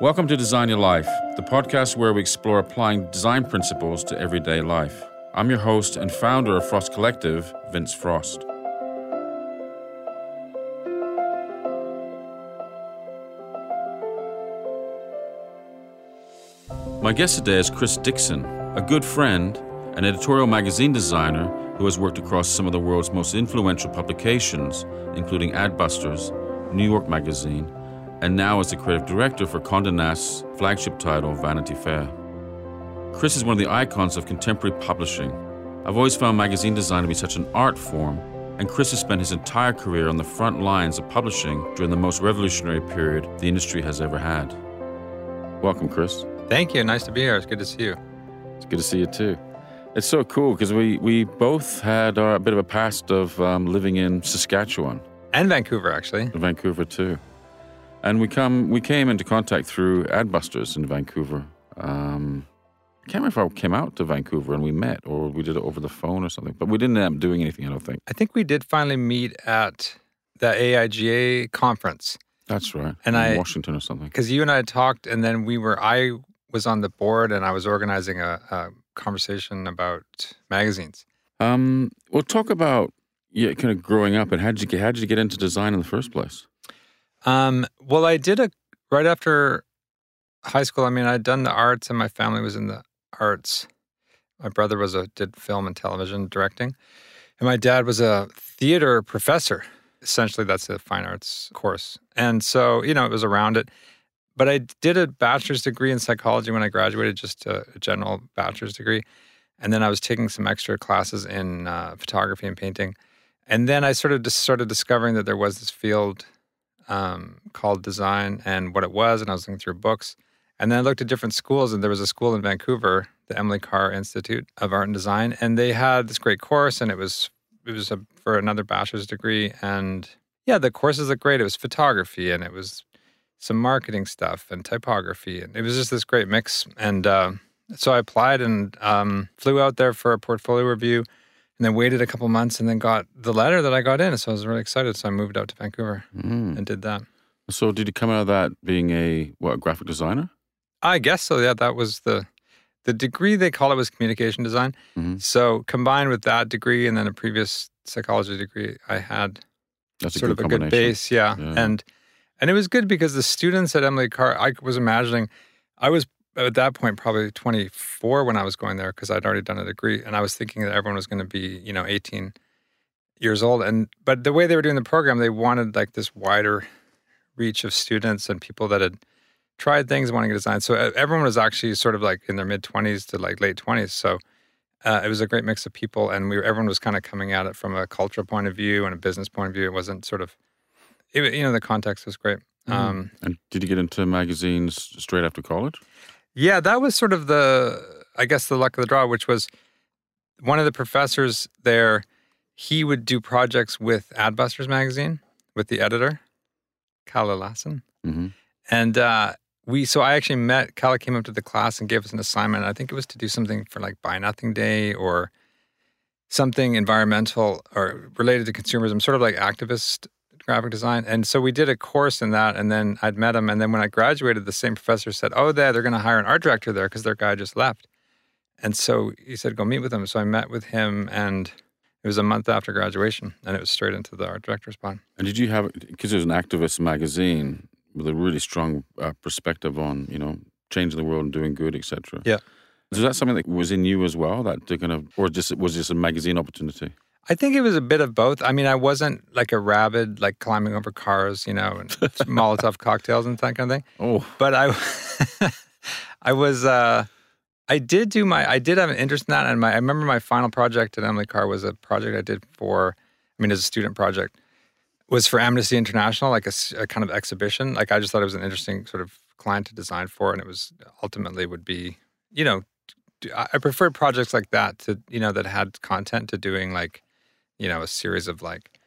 Welcome to Design Your Life, the podcast where we explore applying design principles to everyday life. I'm your host and founder of Frost Collective, Vince Frost. My guest today is Chris Dixon, a good friend, an editorial magazine designer who has worked across some of the world's most influential publications, including Adbusters, New York Magazine, and now is the creative director for Condé Nast's flagship title, Vanity Fair. Chris is one of the icons of contemporary publishing. I've always found magazine design to be such an art form, and Chris has spent his entire career on the front lines of publishing during the most revolutionary period the industry has ever had. Welcome, Chris. Thank you. Nice to be here. It's good to see you. It's good to see you too. It's so cool because we, we both had our, a bit of a past of um, living in Saskatchewan. And Vancouver, actually. Vancouver too. And we come we came into contact through Adbusters in Vancouver. Um, I can't remember if I came out to Vancouver and we met or we did it over the phone or something. But we didn't end up doing anything, I don't think. I think we did finally meet at the AIGA conference. That's right. And in I- Washington or something. Because you and I had talked, and then we were, I was on the board and I was organizing a, a conversation about magazines. Um, well, talk about yeah, kind of growing up and how did you get how did you get into design in the first place? Um, well, I did a, right after high school, I mean, I'd done the arts and my family was in the arts. My brother was a, did film and television directing. And my dad was a theater professor. Essentially, that's a fine arts course. And so, you know, it was around it. But I did a bachelor's degree in psychology when I graduated, just a, a general bachelor's degree. And then I was taking some extra classes in uh, photography and painting. And then I sort of just started discovering that there was this field um, called design and what it was. And I was looking through books. And then I looked at different schools, and there was a school in Vancouver, the Emily Carr Institute of Art and Design, and they had this great course, and it was it was a, for another bachelor's degree. And yeah, the courses looked great. It was photography, and it was some marketing stuff and typography, and it was just this great mix. And uh, so I applied and um, flew out there for a portfolio review, and then waited a couple months, and then got the letter that I got in. So I was really excited. So I moved out to Vancouver Mm. and did that. So did you come out of that being a what a graphic designer? I guess so. Yeah, that was the the degree they call it was communication design. Mhm. So combined with that degree and then a previous psychology degree, I had That's sort a of a good base. Yeah. Yeah. and and it was good because the students at Emily Carr, I was imagining, I was at that point probably 24 when I was going there because I'd already done a degree, and I was thinking that everyone was going to be you know 18 years old, and but the way they were doing the program, they wanted like this wider reach of students and people that had tried things wanting to design. So everyone was actually sort of like in their mid 20s to like late 20s. So uh, it was a great mix of people, and we were, everyone was kind of coming at it from a cultural point of view and a business point of view. It wasn't sort of, it, you know, the context was great. Mhm. Um, And did you get into magazines straight after college? Yeah, that was sort of the, I guess, the luck of the draw, which was one of the professors there. He would do projects with Adbusters magazine with the editor, Kalle Lasn. Mm-hmm. And uh, we, so I actually met, Kalle came up to the class and gave us an assignment. I think it was to do something for like Buy Nothing Day or something environmental or related to consumerism, sort of like activist graphic design. And so we did a course in that. And then I'd met him. And then when I graduated, the same professor said, Oh, there, they're going to hire an art director there because their guy just left. And so he said, Go meet with him. So I met with him and it was a month after graduation and it was straight into the art director spot. And did you have because it was an activist magazine with a really strong uh, perspective on you know changing the world and doing good, etc. Yeah. Was that something that was in you as well? That kind of, or just was just a magazine opportunity? I think it was a bit of both. I mean, I wasn't like a rabid, like climbing over cars, you know, and Molotov cocktails and that kind of thing. Oh, But I, I was, uh, I did do my, I did have an interest in that. And my, I remember my final project at Emily Carr was a project I did for, I mean, as a student project, was for Amnesty International, like a kind of exhibition. Like I just thought it was an interesting sort of client to design for, and it was ultimately would be, you know, I preferred projects like that to, you know, that had content to doing like, you know, a series of like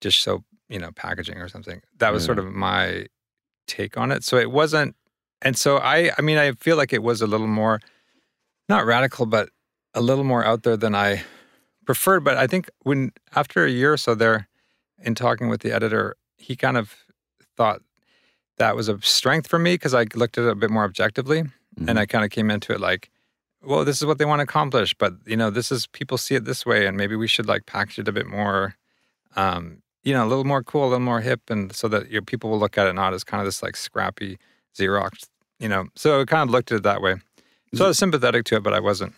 dish soap, you know, packaging or something. That was sort of my take on it. So it wasn't, and so I, I mean, I feel like it was a little more, not radical, but a little more out there than I preferred. But I think when after a year or so there, in talking with the editor, he kind of thought that was a strength for me because I looked at it a bit more objectively, Mhm. and I kind of came into it like, well, this is what they want to accomplish, but you know, this is people see it this way, and maybe we should like package it a bit more, um, you know, a little more cool, a little more hip, and so that your people will look at it not as kind of this like scrappy Xerox, you know. So I kind of looked at it that way. So I was sympathetic to it, but I wasn't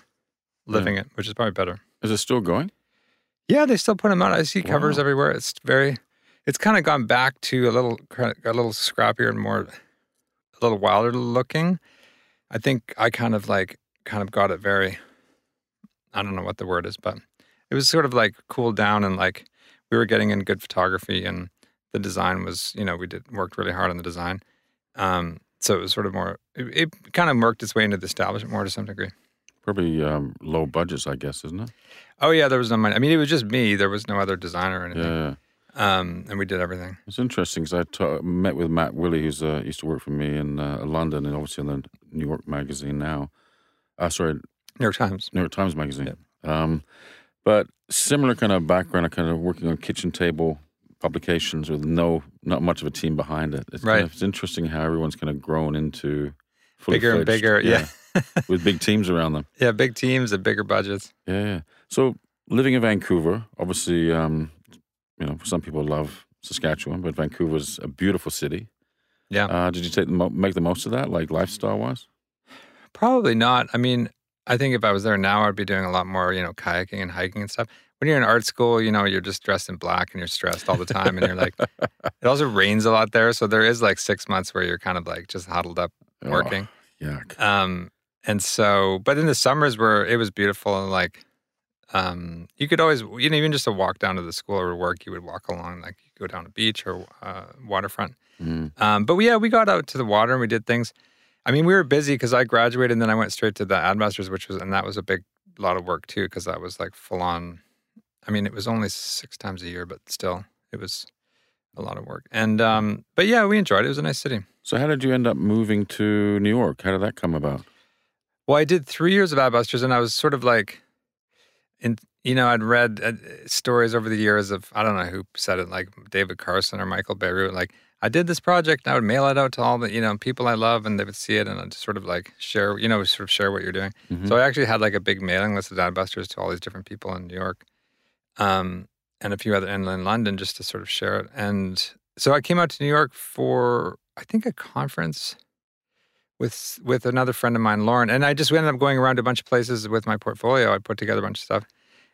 living it, which is probably better. Is it still going? Yeah, they still put them out. I see covers Wow. everywhere. It's very, it's kind of gone back to a little, a little scrappier and more, a little wilder looking. I think I kind of like, kind of got it very, I don't know what the word is, but it was sort of like cooled down and like we were getting in good photography and the design was, you know, we did worked really hard on the design. Um, so it was sort of more, it, it kind of worked its way into the establishment more to some degree. Probably um, low budgets, I guess, isn't it? Oh yeah, there was no money. I mean, it was just me. There was no other designer or anything. Yeah. Um, and we did everything. It's interesting because I met with Matt Willey, who's uh, used to work for me in uh, London and obviously in the New York Magazine now. Uh, sorry, New York Times. New York Times Magazine. Um, but similar kind of background, kind of working on kitchen table publications with no, not much of a team behind it. It's kind Right. of- it's interesting how everyone's kind of grown into fully Bigger and fledged- bigger, yeah. with big teams around them. Yeah, big teams and bigger budgets. Yeah, yeah. So living in Vancouver, obviously, um, you know, some people love Saskatchewan, but Vancouver's a beautiful city. Yeah. Uh, did you take the mo- make the most of that, like lifestyle wise? Probably not. I mean, I think if I was there now, I'd be doing a lot more, you know, kayaking and hiking and stuff. When you're in art school, you know, you're just dressed in black and you're stressed all the time. and you're like, it also rains a lot there. So there is like six months where you're kind of like just huddled up working. Oh, yuck. Um, and so, but in the summers where it was beautiful and like, um, you could always, you know, even just a walk down to the school or work, you would walk along, like you go down a beach or uh, waterfront. Mm. Um, but yeah, we got out to the water and we did things. I mean, we were busy because I graduated and then I went straight to the Adbusters, which was, and that was a big lot of work too, because that was like full on. I mean, it was only six times a year, but still, it was a lot of work. And, um, but yeah, we enjoyed it. It was a nice city. So how did you end up moving to New York? How did that come about? Well, I did three years of Adbusters, and I was sort of like, in you know, I'd read uh, stories over the years of I don't know who said it, like David Carson or Michael Bierut. Like, I did this project, and I would mail it out to all the you know people I love, and they would see it, and I'd sort of like share, you know, sort of share what you're doing. Mhm. So I actually had like a big mailing list of Adbusters to all these different people in New York, um, and a few other and in London just to sort of share it. And so I came out to New York for I think a conference with with another friend of mine, Lauren, and I just ended up going around to a bunch of places with my portfolio. I put together a bunch of stuff,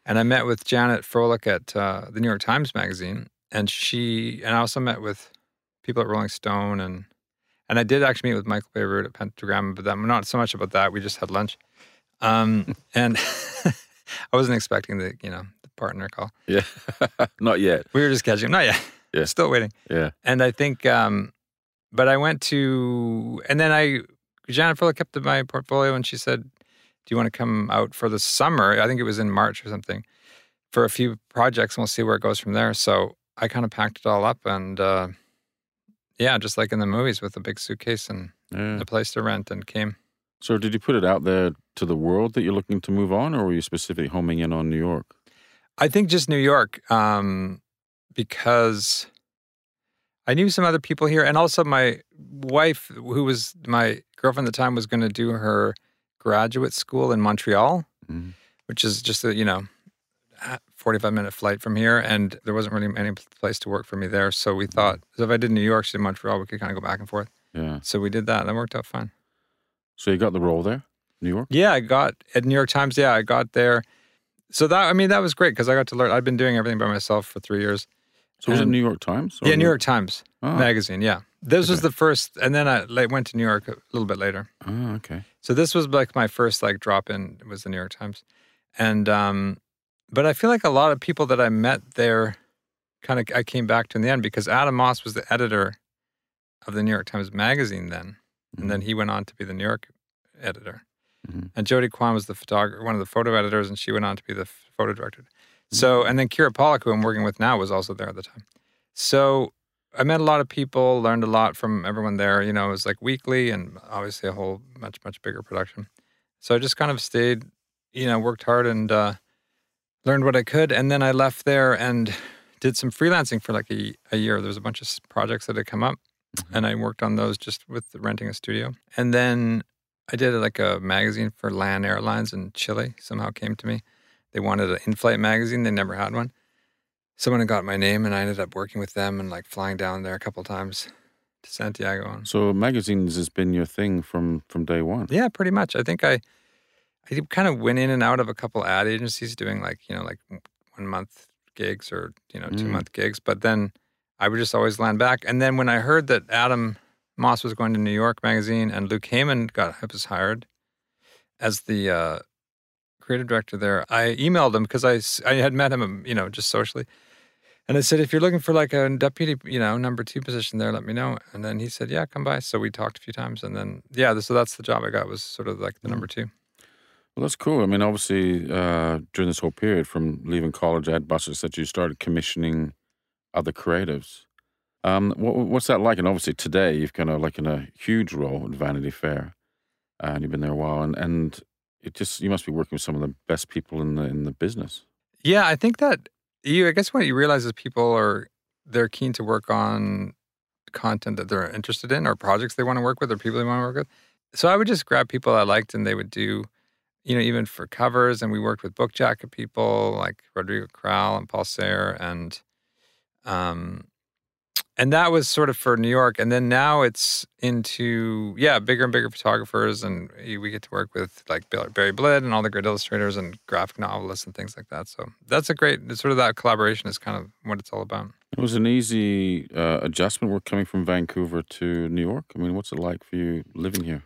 and I met with Janet Froelich at uh, the New York Times Magazine, and she and I also met with people at Rolling Stone, and and I did actually meet with Michael Bierut at Pentagram, but that, not so much about that. We just had lunch, um, and I wasn't expecting the you know the partner call. Yeah, not yet. We were just catching. Not yet. Yeah. Still waiting. Yeah. And I think, um, but I went to, and then I, Janet Fuller kept my portfolio and she said, Do you want to come out for the summer? I think it was in March or something for a few projects and we'll see where it goes from there. So I kind of packed it all up and, uh, yeah, just like in the movies with a big suitcase and Yeah. a place to rent and came. So did you put it out there to the world that you're looking to move on, or were you specifically homing in on New York? I think just New York, um, because I knew some other people here, and also my wife, who was my girlfriend at the time, was going to do her graduate school in Montreal, Mhm. which is just a you know forty-five minute flight from here, and there wasn't really any place to work for me there. So we thought, so if I did New York, she did Montreal, we could kind of go back and forth. Yeah. So we did that, and that worked out fine. So you got the role there, New York. Yeah, I got at New York Times. Yeah, I got there. So that I mean that was great because I got to learn. I'd been doing everything by myself for three years. So was it New York Times? Yeah, New York Times Oh, magazine. Yeah, this was the first, and then I like, went to New York a little bit later. oh, okay. So this was like my first like drop in was the New York Times, and um, but I feel like a lot of people that I met there, kind of I came back to in the end because Adam Moss was the editor of the New York Times magazine then, and then he went on to be the New York editor, Mhm. and Jody Quon was the photographer, one of the photo editors, and she went on to be the photo director. So and then Kira Pollack, who I'm working with now, was also there at the time. So I met a lot of people, learned a lot from everyone there. You know, it was like weekly and obviously a whole much, much bigger production. So I just kind of stayed, you know, worked hard and uh, learned what I could. And then I left there and did some freelancing for like a, a year. There was a bunch of projects that had come up. Mm-hmm. and I worked on those just with renting a studio. And then I did like a magazine for LAN Airlines in Chile. Somehow came to me. They wanted an in-flight magazine. They never had one. Someone had got my name, and I ended up working with them and like flying down there a couple times to Santiago. So magazines has been your thing from from day one. Yeah, pretty much. I think I I kind of went in and out of a couple ad agencies doing like you know like one month gigs or you know two Mm. month gigs, but then I would just always land back. And then when I heard that Adam Moss was going to New York Magazine and Luke Hayman got was hired as the uh, creative director there, I emailed him because I, I had met him um, you know just socially. And I said, if you're looking for like a deputy, you know, number two position there, let me know. And then he said, yeah, come by. So we talked a few times, and then yeah, so that's the job I got was sort of like the number two. Well, that's cool. I mean, obviously, uh, during this whole period from leaving college Adbusters, that you started commissioning other creatives. Um, what, what's that like? And obviously, today you've kind of like in a huge role at Vanity Fair, and you've been there a while, and, and it just you must be working with some of the best people in the in the business. Yeah, I think that you. I guess what you realize is people are they're keen to work on content that they're interested in, or projects they want to work with, or people they want to work with. So I would just grab people I liked, and they would do, you know, even for covers. And we worked with book jacket people like Rodrigo Corral and Paul Sahre, and um, and that was sort of for New York. And then now it's into yeah, bigger and bigger photographers, and we get to work with like Barry Blitt and all the great illustrators and graphic novelists and things like that. So that's a great sort of that collaboration is kind of what it's all about. It was an easy uh, adjustment. We're coming from Vancouver to New York. I mean, what's it like for you living here?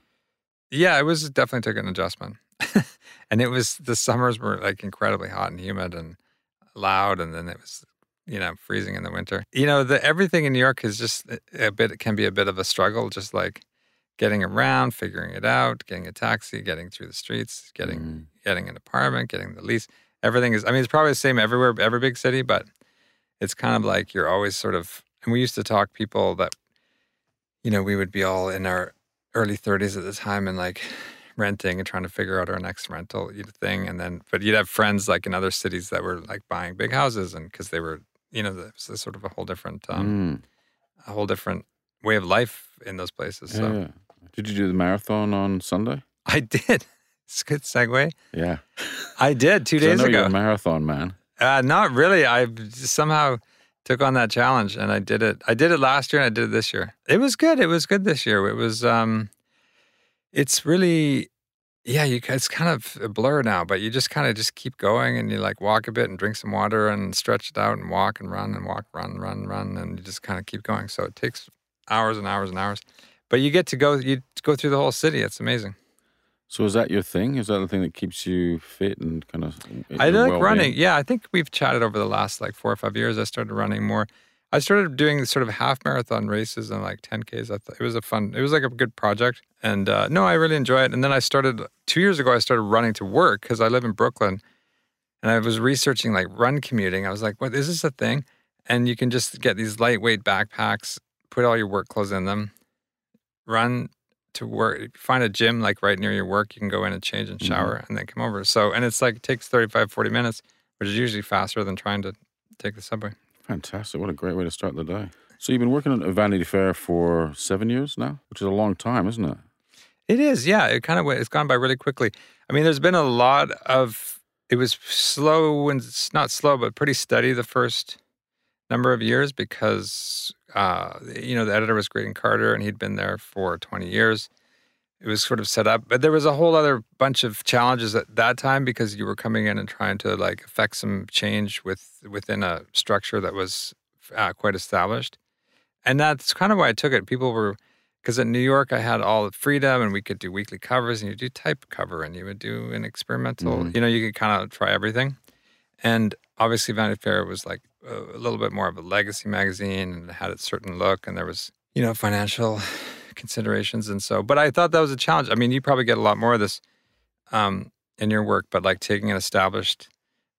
Yeah, it was definitely took an adjustment, and it was the summers were like incredibly hot and humid and loud, and then it was you know freezing in the winter. You know, the everything in New York is just a- a bit. It can be a bit of a struggle, just like getting around, figuring it out, getting a taxi, getting through the streets, getting Mm. getting an apartment, getting the lease. Everything is. I mean, it's probably the same everywhere, every big city, but it's kind of like you're always sort of. And we used to talk people that, you know, we would be all in our early 30s at the time and like renting and trying to figure out our next rental thing. And then, but you'd have friends like in other cities that were like buying big houses and because they were, you know, it was sort of a whole different, um, Mm. a whole different way of life in those places. So yeah. Did you do the marathon on Sunday? I did. It's a good segue. Yeah. I did two days ago. a marathon man. Uh, not really. I somehow took on that challenge and I did it. I did it last year and I did it this year. It was good. It was good this year. It was. um It's really, yeah. You it's kind of a blur now, but you just kind of just keep going and you like walk a bit and drink some water and stretch it out and walk and run and walk, run, run, run, and you just kind of keep going. So it takes hours and hours and hours, but you get to go. You go through the whole city. It's amazing. So is that your thing? Is that the thing that keeps you fit and kind of? I like running. Yeah, I think we've chatted over the last like four or five years. I started running more. I started doing sort of half marathon races and like 10Ks. I thought it was a fun, it was like a good project. And uh, no, I really enjoy it. And then I started, two years ago, I started running to work because I live in Brooklyn and I was researching like run commuting. I was like, what, is this a thing? And you can just get these lightweight backpacks, put all your work clothes in them, run to work, find a gym like right near your work. You can go in and change and Mhm. shower and then come over. So, and it's like, it takes 35, 40 minutes, which is usually faster than trying to take the subway. Fantastic! What a great way to start the day. So you've been working at Vanity Fair for seven years now, which is a long time, isn't it? It is, yeah. It kind of went, it's gone by really quickly. I mean, there's been a lot of. It was slow and it's not slow, but pretty steady the first number of years because uh, you know the editor was Graydon Carter and he'd been there for 20 years. It was sort of set up, but there was a whole other bunch of challenges at that time because you were coming in and trying to like affect some change with within a structure that was uh, quite established, and that's kind of why I took it. People were because in New York I had all the freedom and we could do weekly covers and you do type cover and you would do an experimental, Mhm. you know, you could kind of try everything. And obviously Vanity Fair was like a, a little bit more of a legacy magazine and it had a certain look and there was, you know, financial considerations and so, but I thought that was a challenge. I mean, you probably get a lot more of this um, in your work, but like taking an established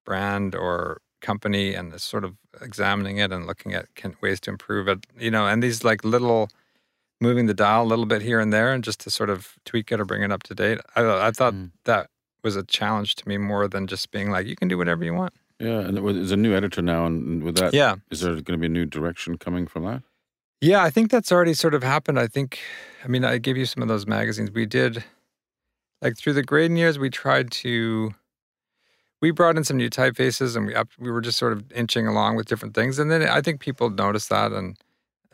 brand or company and sort of examining it and looking at can, ways to improve it, you know, and these like little moving the dial a little bit here and there and just to sort of tweak it or bring it up to date. I, I thought Mm. that was a challenge to me more than just being like, you can do whatever you want. Yeah, and there there's a new editor now, and with that, Yeah. is there going to be a new direction coming from that? Yeah, I think that's already sort of happened. I think, I mean, I gave you some of those magazines. We did, like through the Graydon years, we tried to, we brought in some new typefaces and we up, we were just sort of inching along with different things. And then I think people noticed that and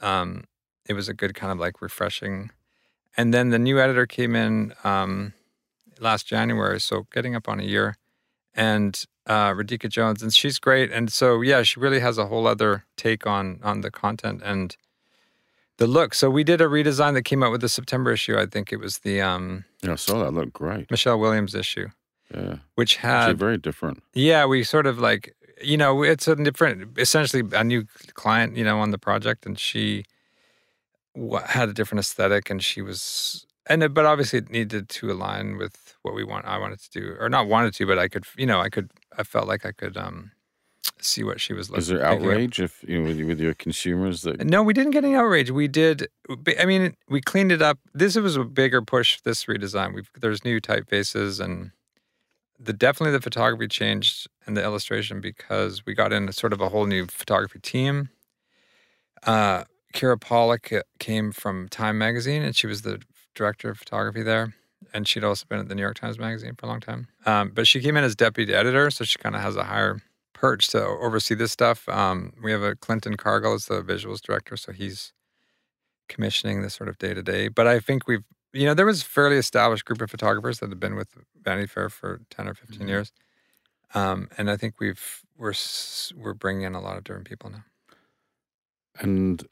um, it was a good kind of like refreshing. And then the new editor came in um, last January, so getting up on a year. And uh, Radhika Jones, and she's great. And so, yeah, she really has a whole other take on on the content and the look. So we did a redesign that came out with the September issue. I think it was the um, Yeah, I saw that. Looked great. Michelle Williams issue, Yeah, which actually had very different. yeah, we sort of like you know it's a different, essentially a new client, you know, on the project, and she had a different aesthetic, and she was and it- but obviously it needed to align with what we want. I wanted to do, or not wanted to, but I could, you know, I could. I felt like I could um see what she was. Is there outrage if you know with, with your consumers that No, we didn't get any outrage. We did. I mean, we cleaned it up. This was a bigger push. This redesign. We've there's new typefaces and the definitely the photography changed and the illustration because we got in sort of a whole new photography team. Uh, Kira Pollack uh, came from Time Magazine and she was the director of photography there. And she'd also been at the New York Times Magazine for a long time. Um, but she came in as deputy editor, so she kind of has a higher perch to oversee this stuff. Um, we have a Clinton Cargill as the visuals director, so he's commissioning this sort of day to day. But I think we've, you know, there was a fairly established group of photographers that have been with Vanity Fair for ten or 15 Mhm. years, um, and I think we've we're we're bringing in a lot of different people now. and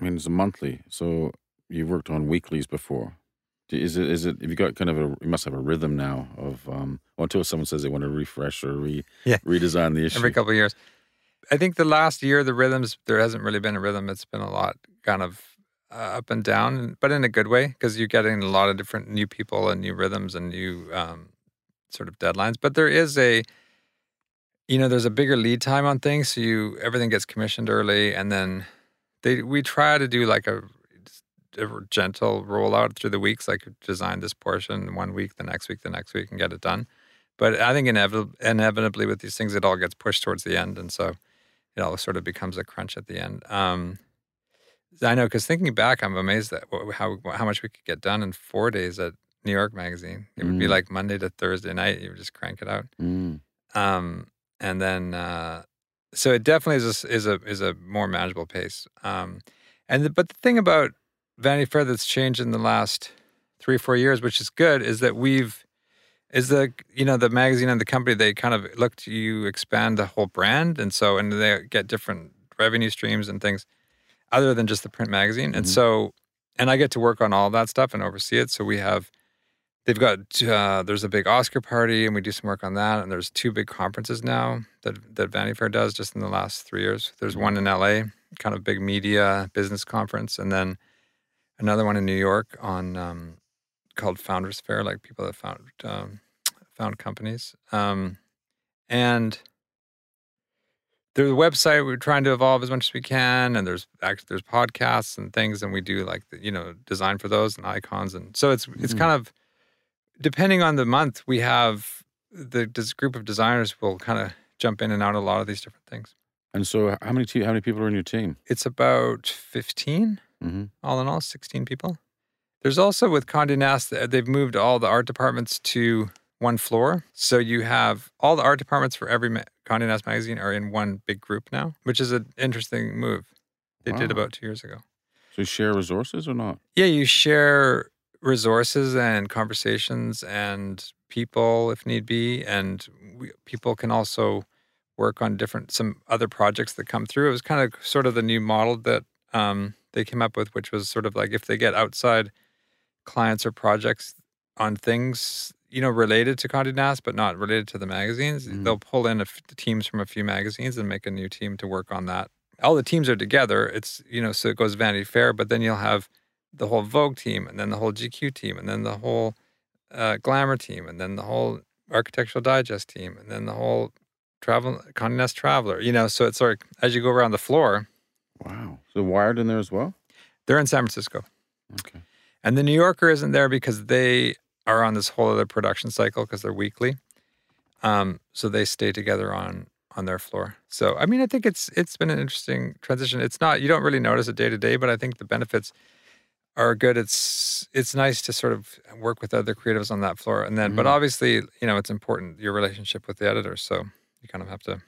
I mean it's a monthly, so you've worked on weeklies before. Is it is it have you got kind of a you must have a rhythm now of um well, until someone says they want to refresh or re Yeah. redesign the issue. Every couple of years, I think the last year the rhythms there hasn't really been a rhythm. It's been a lot kind of uh, up and down, but in a good way because you're getting a lot of different new people and new rhythms and new um, sort of deadlines. But there is a, you know, there's a bigger lead time on things, so you everything gets commissioned early, and then they we try to do like a, a gentle rollout through the weeks, like design this portion one week, the next week, the next week, and get it done. But I think inevitably, inevitably with these things, it all gets pushed towards the end, and so it all sort of becomes a crunch at the end. Um, I know because thinking back, I'm amazed at how how much we could get done in four days at New York Magazine. It would be Mm. like Monday to Thursday night. You would just crank it out, Mm. um, and then uh, so it definitely is a, is a is a more manageable pace. Um, and the, but the thing about Vanity Fair that's changed in the last three four years, which is good, is that we've is the you know the magazine and the company they kind of look to you expand the whole brand, and so and they get different revenue streams and things other than just the print magazine. And Mhm. so, and I get to work on all that stuff and oversee it. So we have, they've got, uh, there's a big Oscar party and we do some work on that. And there's two big conferences now that, that Vanity Fair does just in the last three years. There's one in LA, kind of big media business conference. And then another one in New York on, um, called Founders Fair, like people that found, um, found companies. Um, and there's a website we're trying to evolve as much as we can and there's actually there's podcasts and things and we do like the, you know design for those and icons and so it's it's Mhm. kind of depending on the month we have the this group of designers will kind of jump in and out a lot of these different things And so how many te- how many people are in your team? it's about 15 Mm-hmm. all in all 16 people there's also with Condé Nast they've moved all the art departments to one floor. So you have all the art departments for every ma- Condé Nast magazine are in one big group now which is an interesting move. They did about two years ago. So you share resources or not? yeah you share resources and conversations and people if need be and we, people can also work on different some other projects that come through. It was kind of sort of the new model that um, they came up with which was sort of like if they get outside clients or projects on things you know related to Condé Nast but not related to the magazines Mhm. they'll pull in a f- teams from a few magazines and make a new team to work on that all the teams are together it's you know so it goes Vanity Fair but then you'll have the whole Vogue team, and then the whole GQ team, and then the whole uh, Glamour team, and then the whole Architectural Digest team, and then the whole Travel Condé Nast Traveler. You know, so it's sort of as you go around the floor, Wow. So Wired in there as well? they're in San Francisco, Okay. And the New Yorker isn't there because they are on this whole other production cycle because they're weekly. Um, so they stay together on on their floor. So I mean, I think it's it's been an interesting transition. It's not you don't really notice it day to day, but I think the benefits are good. It's it's nice to sort of work with other creatives on that floor, and then mm-hmm. but obviously you know it's important your relationship with the editor. So you kind of have to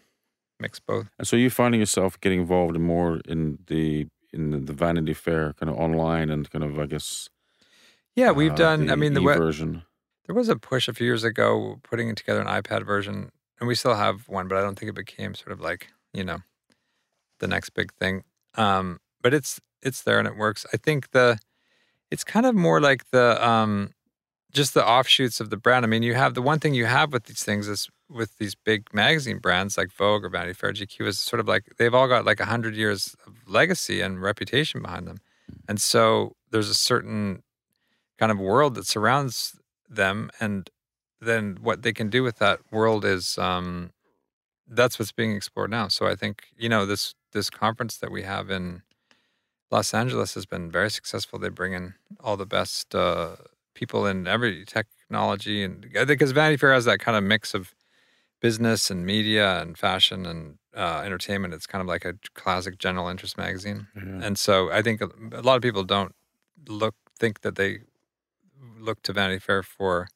mix both. And so you're finding yourself getting involved more in the in the, the Vanity Fair kind of online and kind of I guess. Yeah, we've uh, done. I mean, the web version. There was a push a few years ago putting together an iPad version, and we still have one, but I don't think it became sort of like you know the next big thing. Um, but it's it's there and it works. I think the it's kind of more like the um, just the offshoots of the brand. I mean, you have the one thing you have with these things is with these big magazine brands like Vogue or Vanity Fair, GQ is sort of like they've all got like a hundred years of legacy and reputation behind them, hmm. and so there's a certain kind of world that surrounds them and then what they can do with that world is um, that's what's being explored now. So i think you know this this conference that we have in los angeles has been very successful. They bring in all the best uh, people in every technology and because vanity fair has that kind of mix of business and media and fashion and uh, entertainment. It's kind of like a classic general interest magazine. Mm-hmm. and so i think a, a lot of people don't look think that they look to Vanity Fair for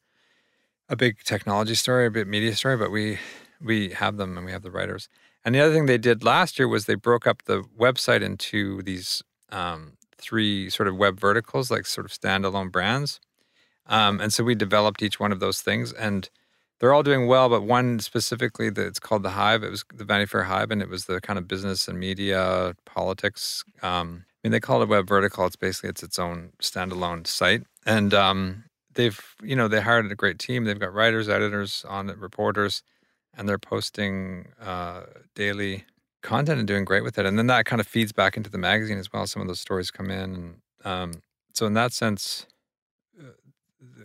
a big technology story, a big media story, but we we have them and we have the writers. And the other thing they did last year was they broke up the website into these um, three sort of web verticals, like sort of standalone brands. Um, and so we developed each one of those things, and they're all doing well. But one specifically, that it's called the Hive. It was the Vanity Fair Hive, and it was the kind of business and media, politics. Um, mean, they call it a web vertical. It's basically it's its own standalone site, and um, they've you know they hired a great team. They've got writers, editors on it, reporters, and they're posting uh, daily content and doing great with it. And then that kind of feeds back into the magazine as well. Some of those stories come in, and um, so in that sense, uh,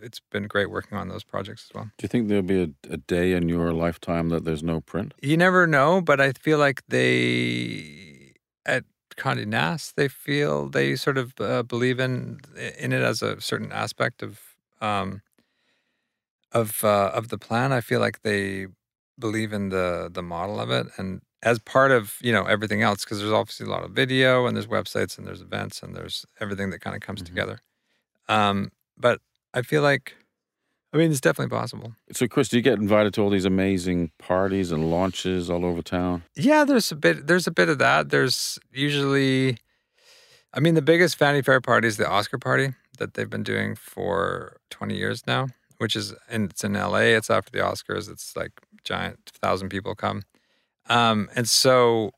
it's been great working on those projects as well. Do you think there'll be a, a, day in your lifetime that there's no print? You never know, but I feel like they at Condé Nast, they feel they sort of uh, believe in in it as a certain aspect of um, of uh, of the plan. I feel like they believe in the the model of it, and as part of you know everything else, because there's obviously a lot of video and there's websites and there's events and there's everything that kind of comes mm-hmm. together. Um, but I feel like I mean, it's definitely possible. So, Chris, do you get invited to all these amazing parties and launches all over town? Yeah, there's a bit. There's a bit of that. There's usually, I mean, the biggest Vanity Fair party is the Oscar party that they've been doing for 20 years now, which is and it's in LA. It's after the Oscars. It's like giant, thousand people come, um, and so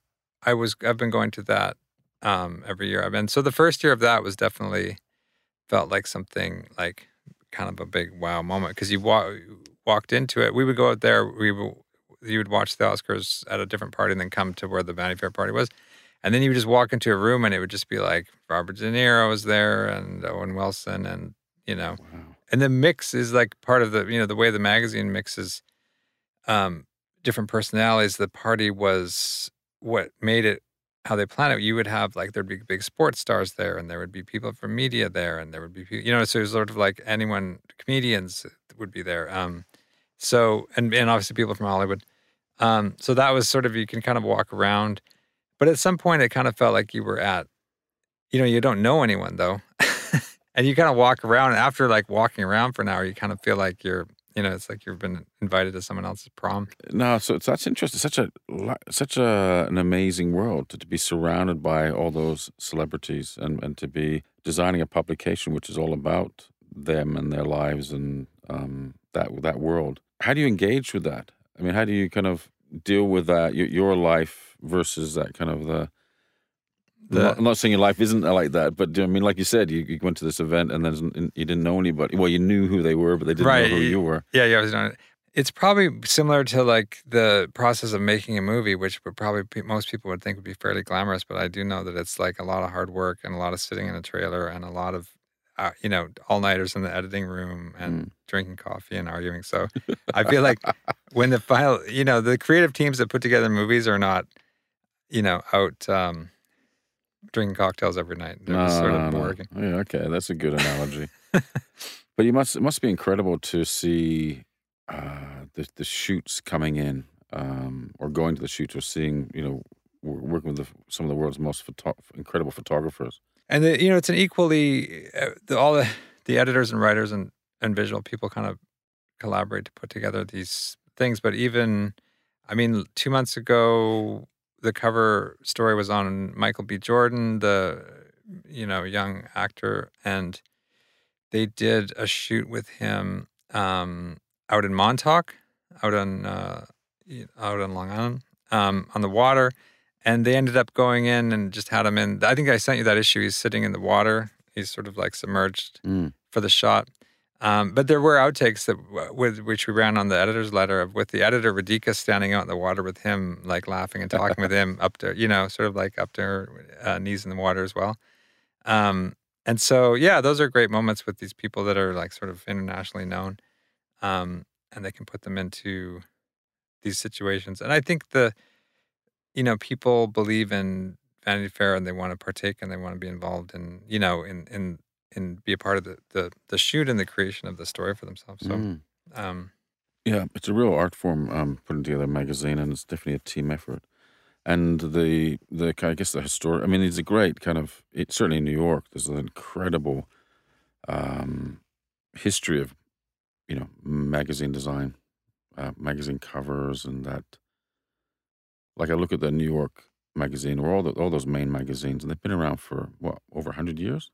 I was. I've been going to that um, every year. I've been. So the first year of that was definitely felt like something like kind of a big wow moment because you wa- walked into it. We would go out there. We would, you would watch the Oscars at a different party and then come to where the Vanity Fair party was. And then you would just walk into a room and it would just be like Robert De Niro was there and Owen Wilson and you know, wow. and the mix is like part of the you know the way the magazine mixes um, different personalities. The party was what made it how they plan it, you would have like there'd be big sports stars there, and there would be people from media there, and there would be people, you know, so it was sort of like anyone, comedians would be there. Um, so and and obviously people from Hollywood. Um, so that was sort of you can kind of walk around, but at some point it kind of felt like you were at, you know, you don't know anyone though, and you kind of walk around. And after like walking around for an hour, you kind of feel like you're you know, it's like you've been invited to someone else's prom. No, so that's interesting. Such a such a, an amazing world to, to be surrounded by all those celebrities and, and to be designing a publication which is all about them and their lives and um, that that world. How do you engage with that? I mean, how do you kind of deal with that your, your life versus that kind of the the, I'm not saying your life isn't like that, but I mean, like you said, you, you went to this event and then you didn't know anybody. Well, you knew who they were, but they didn't right. know who you were. Yeah, yeah, I was doing it. It's probably similar to like the process of making a movie, which would probably most people would think would be fairly glamorous. But I do know that it's like a lot of hard work and a lot of sitting in a trailer and a lot of, uh, you know, all nighters in the editing room and mm. drinking coffee and arguing. So I feel like when the final, you know, the creative teams that put together movies are not, you know, out. Um, drinking cocktails every night. They're no, sort of no, boring. No. Yeah, okay, that's a good analogy. but you must it must be incredible to see uh, the the shoots coming in um, or going to the shoots or seeing, you know, working with the, some of the world's most photo- incredible photographers. And the, you know, it's an equally uh, the, all the the editors and writers and and visual people kind of collaborate to put together these things. But even, I mean, two months ago, the cover story was on Michael B. Jordan, the you know young actor, and they did a shoot with him um, out in Montauk, out on uh, out on Long Island, um, on the water, and they ended up going in and just had him in. I think I sent you that issue. He's sitting in the water. He's sort of like submerged Mm. for the shot. Um, but there were outtakes that with which we ran on the editor's letter of with the editor Radhika standing out in the water with him, like laughing and talking with him up to you know, sort of like up to her uh, knees in the water as well. Um, and so yeah, those are great moments with these people that are like sort of internationally known, um, and they can put them into these situations. And I think the you know people believe in Vanity Fair and they want to partake and they want to be involved in you know in in and be a part of the, the the shoot and the creation of the story for themselves. So, Mm. um, Yeah, it's a real art form. Um, putting together a magazine, and it's definitely a team effort. And the the I guess the historic. I mean, it's a great kind of. It certainly in New York. There's an incredible um, history of you know magazine design, uh, magazine covers, and that. Like I look at the New York magazine, or all the, all those main magazines, and they've been around for what over hundred years.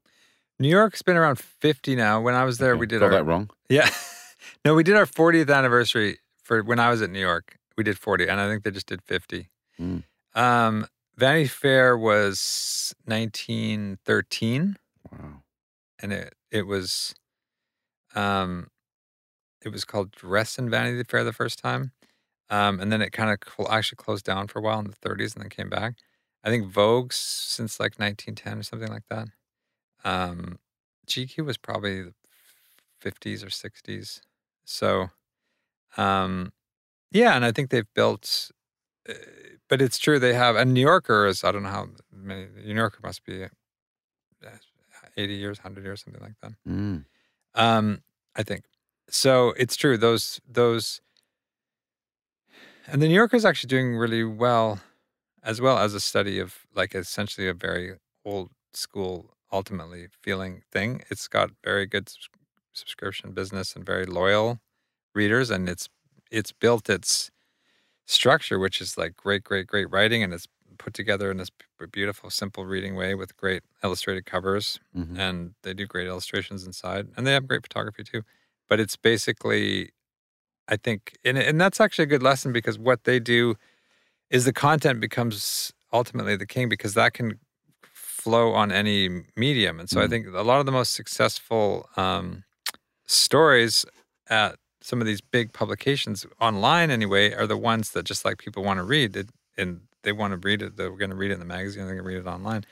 New York's been around fifty now. When I was there, Okay, we did got our that wrong. yeah, no, we did our 40th anniversary for when I was at New York. We did 40, and I think they just did 50. Mm. Um, Vanity Fair was 1913. Wow. and it it was um it was called Dress and Vanity Fair the first time. Um, and then it kind of cl- actually closed down for a while in the 30s and then came back. I think Vogue's since like 1910 or something like that. Um, GQ was probably the 50s or 60s. So, um, yeah, and I think they've built, uh, but it's true they have. And New Yorker is I don't know how many. New Yorker must be uh, 80 years, 100 years, something like that. Mm. Um, I think so. It's true. Those those, and the New Yorker is actually doing really well, as well as a study of like essentially a very old school, ultimately feeling thing. It's got very good subs- subscription business and very loyal readers, and it's it's built its structure, which is like great, great, great writing, and it's put together in this beautiful, simple reading way with great illustrated covers Mhm. and they do great illustrations inside and they have great photography too but it's basically i think and, and that's actually a good lesson because what they do is the content becomes ultimately the king because that can flow on any medium and so i Mhm. think a lot of the most successful um, stories at some of these big publications online anyway are the ones that just like people want to read it and they want to read it they're going to read it in the magazine they're going to read it online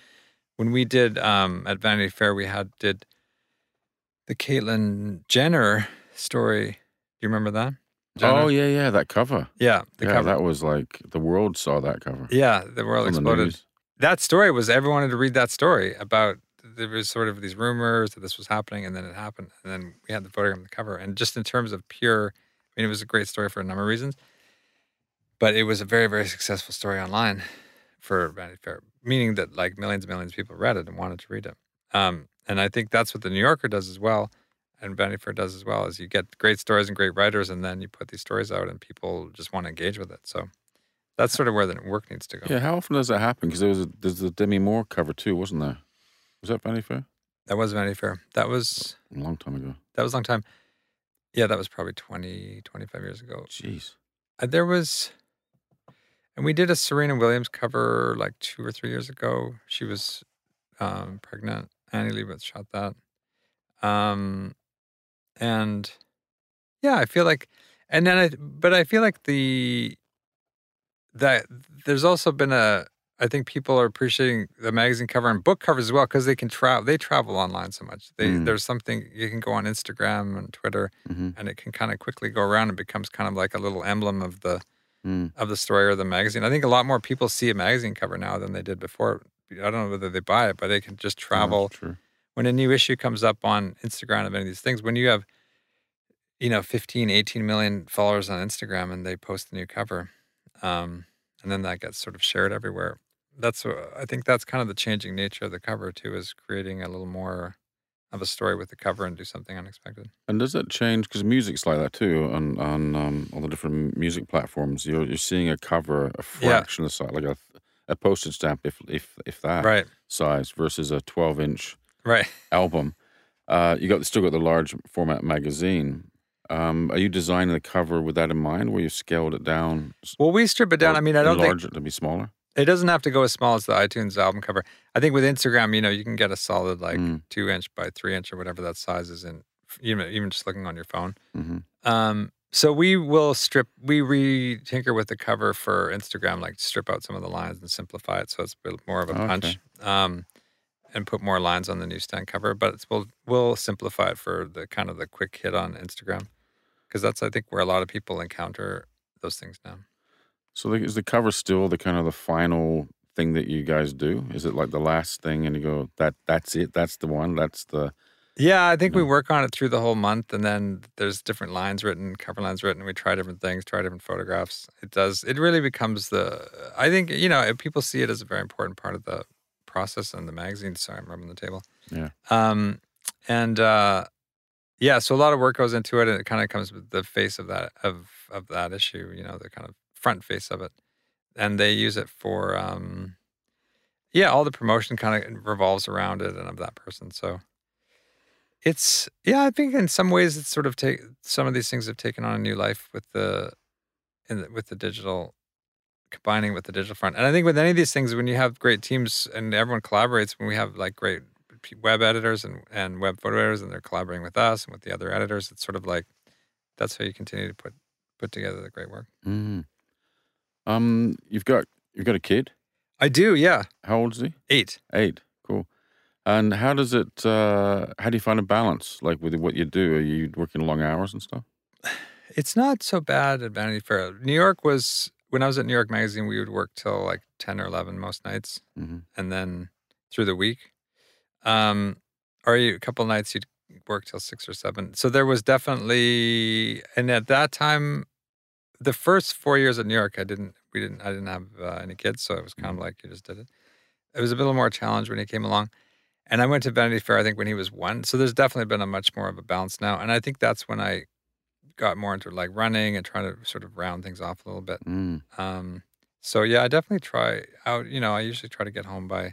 when we did um, at Vanity Fair, we had did the Caitlyn Jenner story. Do you remember that? Jenner? Oh yeah, yeah, that cover. yeah, the yeah, cover. that was like the world saw that cover. yeah, the world on exploded. news. That story was everyone wanted to read that story about. There was sort of these rumors that this was happening, and then it happened, and then we had the photograph on the cover. And just in terms of pure, I mean, it was a great story for a number of reasons, but it was a very, very successful story online for Vanity Fair, meaning that like millions and millions of people read it and wanted to read it. Um, and I think that's what the New Yorker does as well, and Vanity Fair does as well. Is you get great stories and great writers, and then you put these stories out, and people just want to engage with it. So that's sort of where the work needs to go. Yeah, how often does that happen? Because there was a, there's a Demi Moore cover too, wasn't there? Was that Vanity Fair? That was Vanity Fair. That was A long time ago. that was a long time. Yeah, that was probably 20, 25 years ago. Jeez. Uh, there was, and we did a Serena Williams cover like two or three years ago. She was um, pregnant. Annie Leibovitz shot that. Um, and yeah, I feel like, and then I, but I feel like the, that there's also been a, I think people are appreciating the magazine cover and book covers as well because they can travel. They travel online so much. They Mm. there's something you can go on Instagram and Twitter, hmm and it can kind of quickly go around and becomes kind of like a little emblem of the Mm. of the story or the magazine. I think a lot more people see a magazine cover now than they did before. I don't know whether they buy it, but they can just travel. true. When a new issue comes up on Instagram of any of these things, when you have, you know, 15, 18 million followers on Instagram and they post the new cover, um, and then that gets sort of shared everywhere. That's I think that's kind of the changing nature of the cover too, is creating a little more of a story with the cover and do something unexpected. And does that change? Because music's like that too on on um, all the different music platforms. You're you're seeing a cover a Yeah. fraction of the size, like a a postage stamp, if if if that Right, size, versus a 12 inch right. album. Uh, you got still got the large format magazine. Um, are you designing the cover with that in mind, where you scaled it down? Well, we strip it down. I mean, I don't think enlarge it to be smaller. it doesn't have to go as small as the iTunes album cover. I think with Instagram, you know, you can get a solid like Mm. two inch by three inch or whatever that size is in, even even just looking on your phone. hmm Um, so we will strip, we re tinker with the cover for Instagram, like strip out some of the lines and simplify it so it's a bit more of a Okay. punch. Um, and put more lines on the newsstand cover, but it's, we'll we'll simplify it for the kind of the quick hit on Instagram, because that's I think where a lot of people encounter those things now. So the, is the cover still the kind of the final thing that you guys do? Is it like the last thing, and you go that that's it, that's the one, that's the Yeah, I think we work on it through the whole month, and then there's different lines written, cover lines written. We try different things, try different photographs. It does. It really becomes the. I think you know people see it as a very important part of the process and the magazine. Sorry, I'm rubbing the table. Yeah. Um, and uh, yeah, so a lot of work goes into it, and it kind of comes with the face of that of of that issue. You know, the kind of front face of it, and they use it for. Um, yeah, all the promotion kind of revolves around it and of that person. So it's yeah, I think in some ways it's sort of take some of these things have taken on a new life with the in the, with the digital combining with the digital front. And I think with any of these things, when you have great teams and everyone collaborates, when we have like great web editors and, and web photo editors, and they're collaborating with us and with the other editors, it's sort of like that's how you continue to put put together the great work. Mm. Um, you've got you've got a kid. I do, yeah. How old is he? Eight. Eight. Cool. And how does it? Uh, how do you find a balance, like with what you do? Are you working long hours and stuff? It's not so bad at Vanity Fair. New York was when I was at New York Magazine, we would work till like ten or eleven most nights. hmm and then through the week. Um, or you, a couple nights you'd work till six or seven. So there was definitely, and at that time, the first four years at New York, I didn't, we didn't, I didn't have uh, any kids, so it was kind of like you just did it. It was a little more challenge when he came along, and I went to Vanity Fair. I think when he was one, so there's definitely been a much more of a balance now, and I think that's when I got more into like running and trying to sort of round things off a little bit. Mm. Um, so yeah, I definitely try out. You know, I usually try to get home by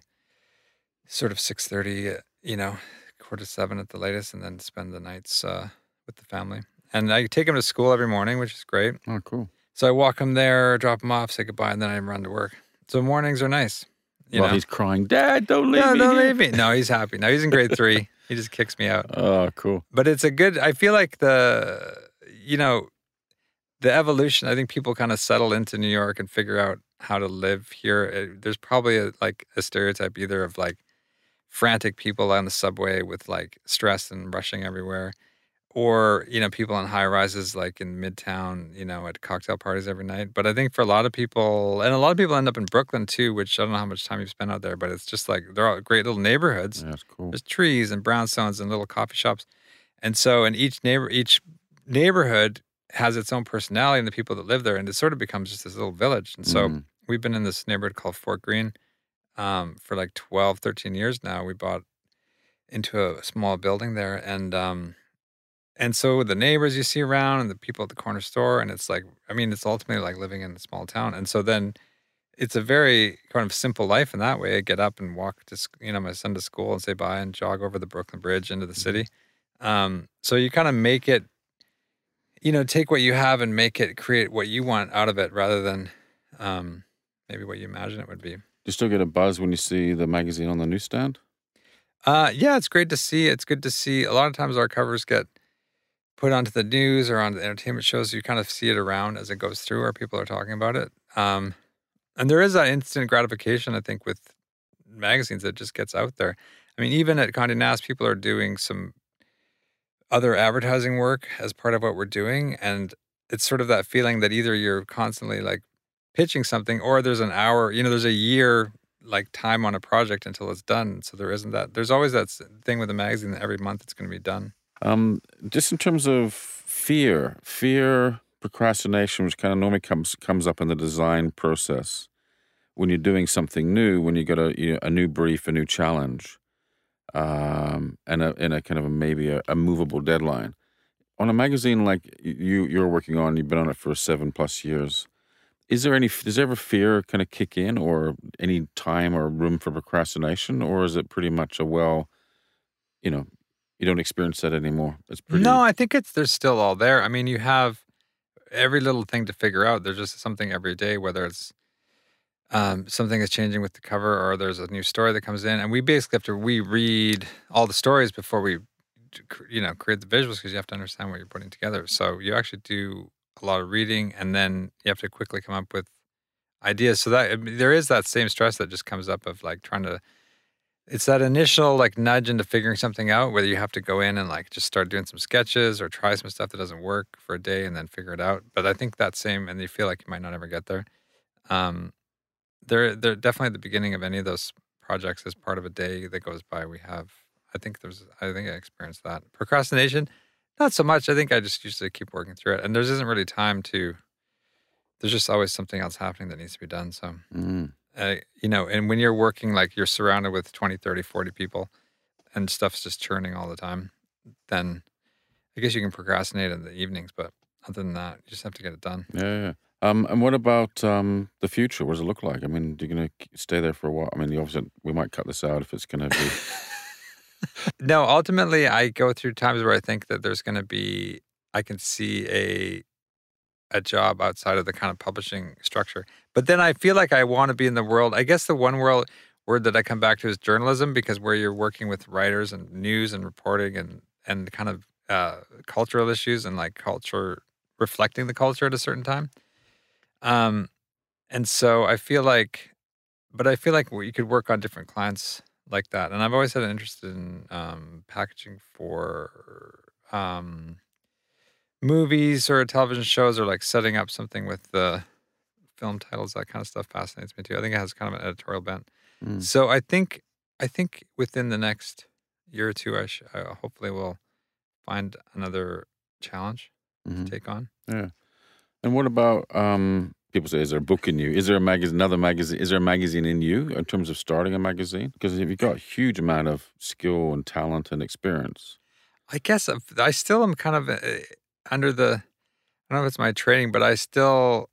sort of six thirty. You know, quarter to seven at the latest, and then spend the nights uh, with the family. And I take him to school every morning, which is great. Oh, cool. So I walk him there, drop him off, say goodbye, and then I run to work. So mornings are nice. You Well, know, he's crying, Dad, don't leave no, me. don't here." leave me. No, he's happy. No, he's in grade three. he just kicks me out Oh, cool. but it's a good i feel like the you know the evolution i think people kind of settle into new york and figure out how to live here It- there's probably a, like a stereotype either of like frantic people on the subway with like stress and rushing everywhere or you know people on high rises like in midtown you know at cocktail parties every night but i think for a lot of people and a lot of people end up in brooklyn too which i don't know how much time you've spent out there but it's just like they're all great little neighborhoods Yeah, that's cool. there's trees and brownstones and little coffee shops. And so in each neighbor each neighborhood has its own personality and the people that live there and it sort of becomes just this little village. And so Mm. we've been in this neighborhood called Fort Greene um, for like 12, 13 years now. We bought into a small building there and um and so the neighbors you see around and the people at the corner store and it's like I mean it's ultimately like living in a small town. And so then it's a very kind of simple life in that way. I get up and walk to you know my son to school and say bye and jog over the Brooklyn Bridge into the city. Um, so you kind of make it, you know, take what you have and make it create what you want out of it rather than um, maybe what you imagine it would be. You still get a buzz when you see the magazine on the newsstand? Uh, yeah, it's great to see. It's good to see. A lot of times our covers get put onto the news or on the entertainment shows. You kind of see it around as it goes through, or people are talking about it. Um, and there is that instant gratification, I think, with magazines that just gets out there. I mean, even at Condé Nast, people are doing some other advertising work as part of what we're doing, and it's sort of that feeling that either you're constantly like pitching something, or there's an hour. You know, there's a year like time on a project until it's done. So there isn't that. There's always that thing with a magazine that every month it's going to be done. Um, just in terms of fear, fear procrastination, which kind of normally comes comes up in the design process when you're doing something new, when you got a you know, a new brief, a new challenge, um, and a in a kind of a, maybe a, a movable deadline. On a magazine like you you're working on, you've been on it for seven plus years. Is there any does ever fear kind of kick in, or any time or room for procrastination, or is it pretty much a well, you know, you don't experience that anymore? It's pretty. No, I think it's there's still all there. I mean, you have every little thing to figure out. There's just something every day, whether it's um, something is changing with the cover or there's a new story that comes in, and we basically have to reread all the stories before we, you know, create the visuals because you have to understand what you're putting together. So you actually do a lot of reading, and then you have to quickly come up with ideas. So that there is that same stress that just comes up of like trying to. It's that initial like nudge into figuring something out, whether you have to go in and like just start doing some sketches or try some stuff that doesn't work for a day and then figure it out. But I think that same, and you feel like you might not ever get there. Um, they're they're definitely at the beginning of any of those projects as part of a day that goes by. We have, I think there's, I think I experienced that procrastination. Not so much. I think I just usually keep working through it, and there isn't really time to. There's just always something else happening that needs to be done. So, Mm. uh, you know, and when you're working, like you're surrounded with 20, 30, 40 people, and stuff's just churning all the time, then I guess you can procrastinate in the evenings, but other than that, you just have to get it done. Yeah, yeah. Um, and what about um, the future? What does it look like? I mean, you're going to stay there for a while. I mean, obviously, we might cut this out if it's going to be. No, ultimately, I go through times where I think that there's going to be, I can see a a job outside of the kind of publishing structure. But then I feel like I want to be in the world. I guess the one world word that I come back to is journalism because where you're working with writers and news and reporting and and kind of uh, cultural issues and like culture reflecting the culture at a certain time. Um, and so I feel like, but I feel like you could work on different clients like that. And I've always had an interest in um, packaging for um, movies or television shows or like setting up something with the film titles. That kind of stuff fascinates me too. I think it has kind of an editorial bent. Mm. So I think I think within the next year or two, I, sh- I hopefully will find another challenge Mhm. to take on. Yeah. And what about um, people say, is there a book in you? Is there a magazine, another magazine? Is there a magazine in you in terms of starting a magazine? Because you've got a huge amount of skill and talent and experience. I guess I've- I still am kind of uh, under the. I don't know if it's my training, but I still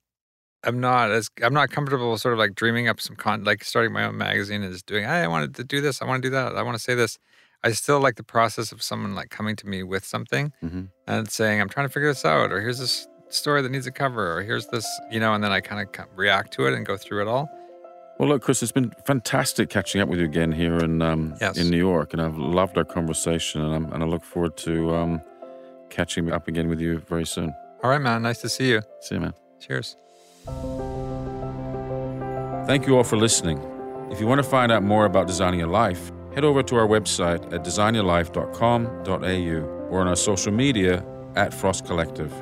am not as I'm not comfortable sort of like dreaming up some con like starting my own magazine and just doing. Hey, I wanted to do this. I want to do that. I want to say this. I still like the process of someone like coming to me with something Mhm. and saying, "I'm trying to figure this out," or "Here's this story that needs a cover," or "Here's this," you know, and then I kind of react to it and go through it all. Well, look, Chris, it's been fantastic catching up with you again here in um, Yes. in New York, and I've loved our conversation, and, I'm, and I look forward to um, catching up again with you very soon. All right, man. Nice to see you. See you, man. Cheers. Thank you all for listening. If you want to find out more about designing your life, head over to our website at designyourlife.com.au or on our social media at Frost Collective.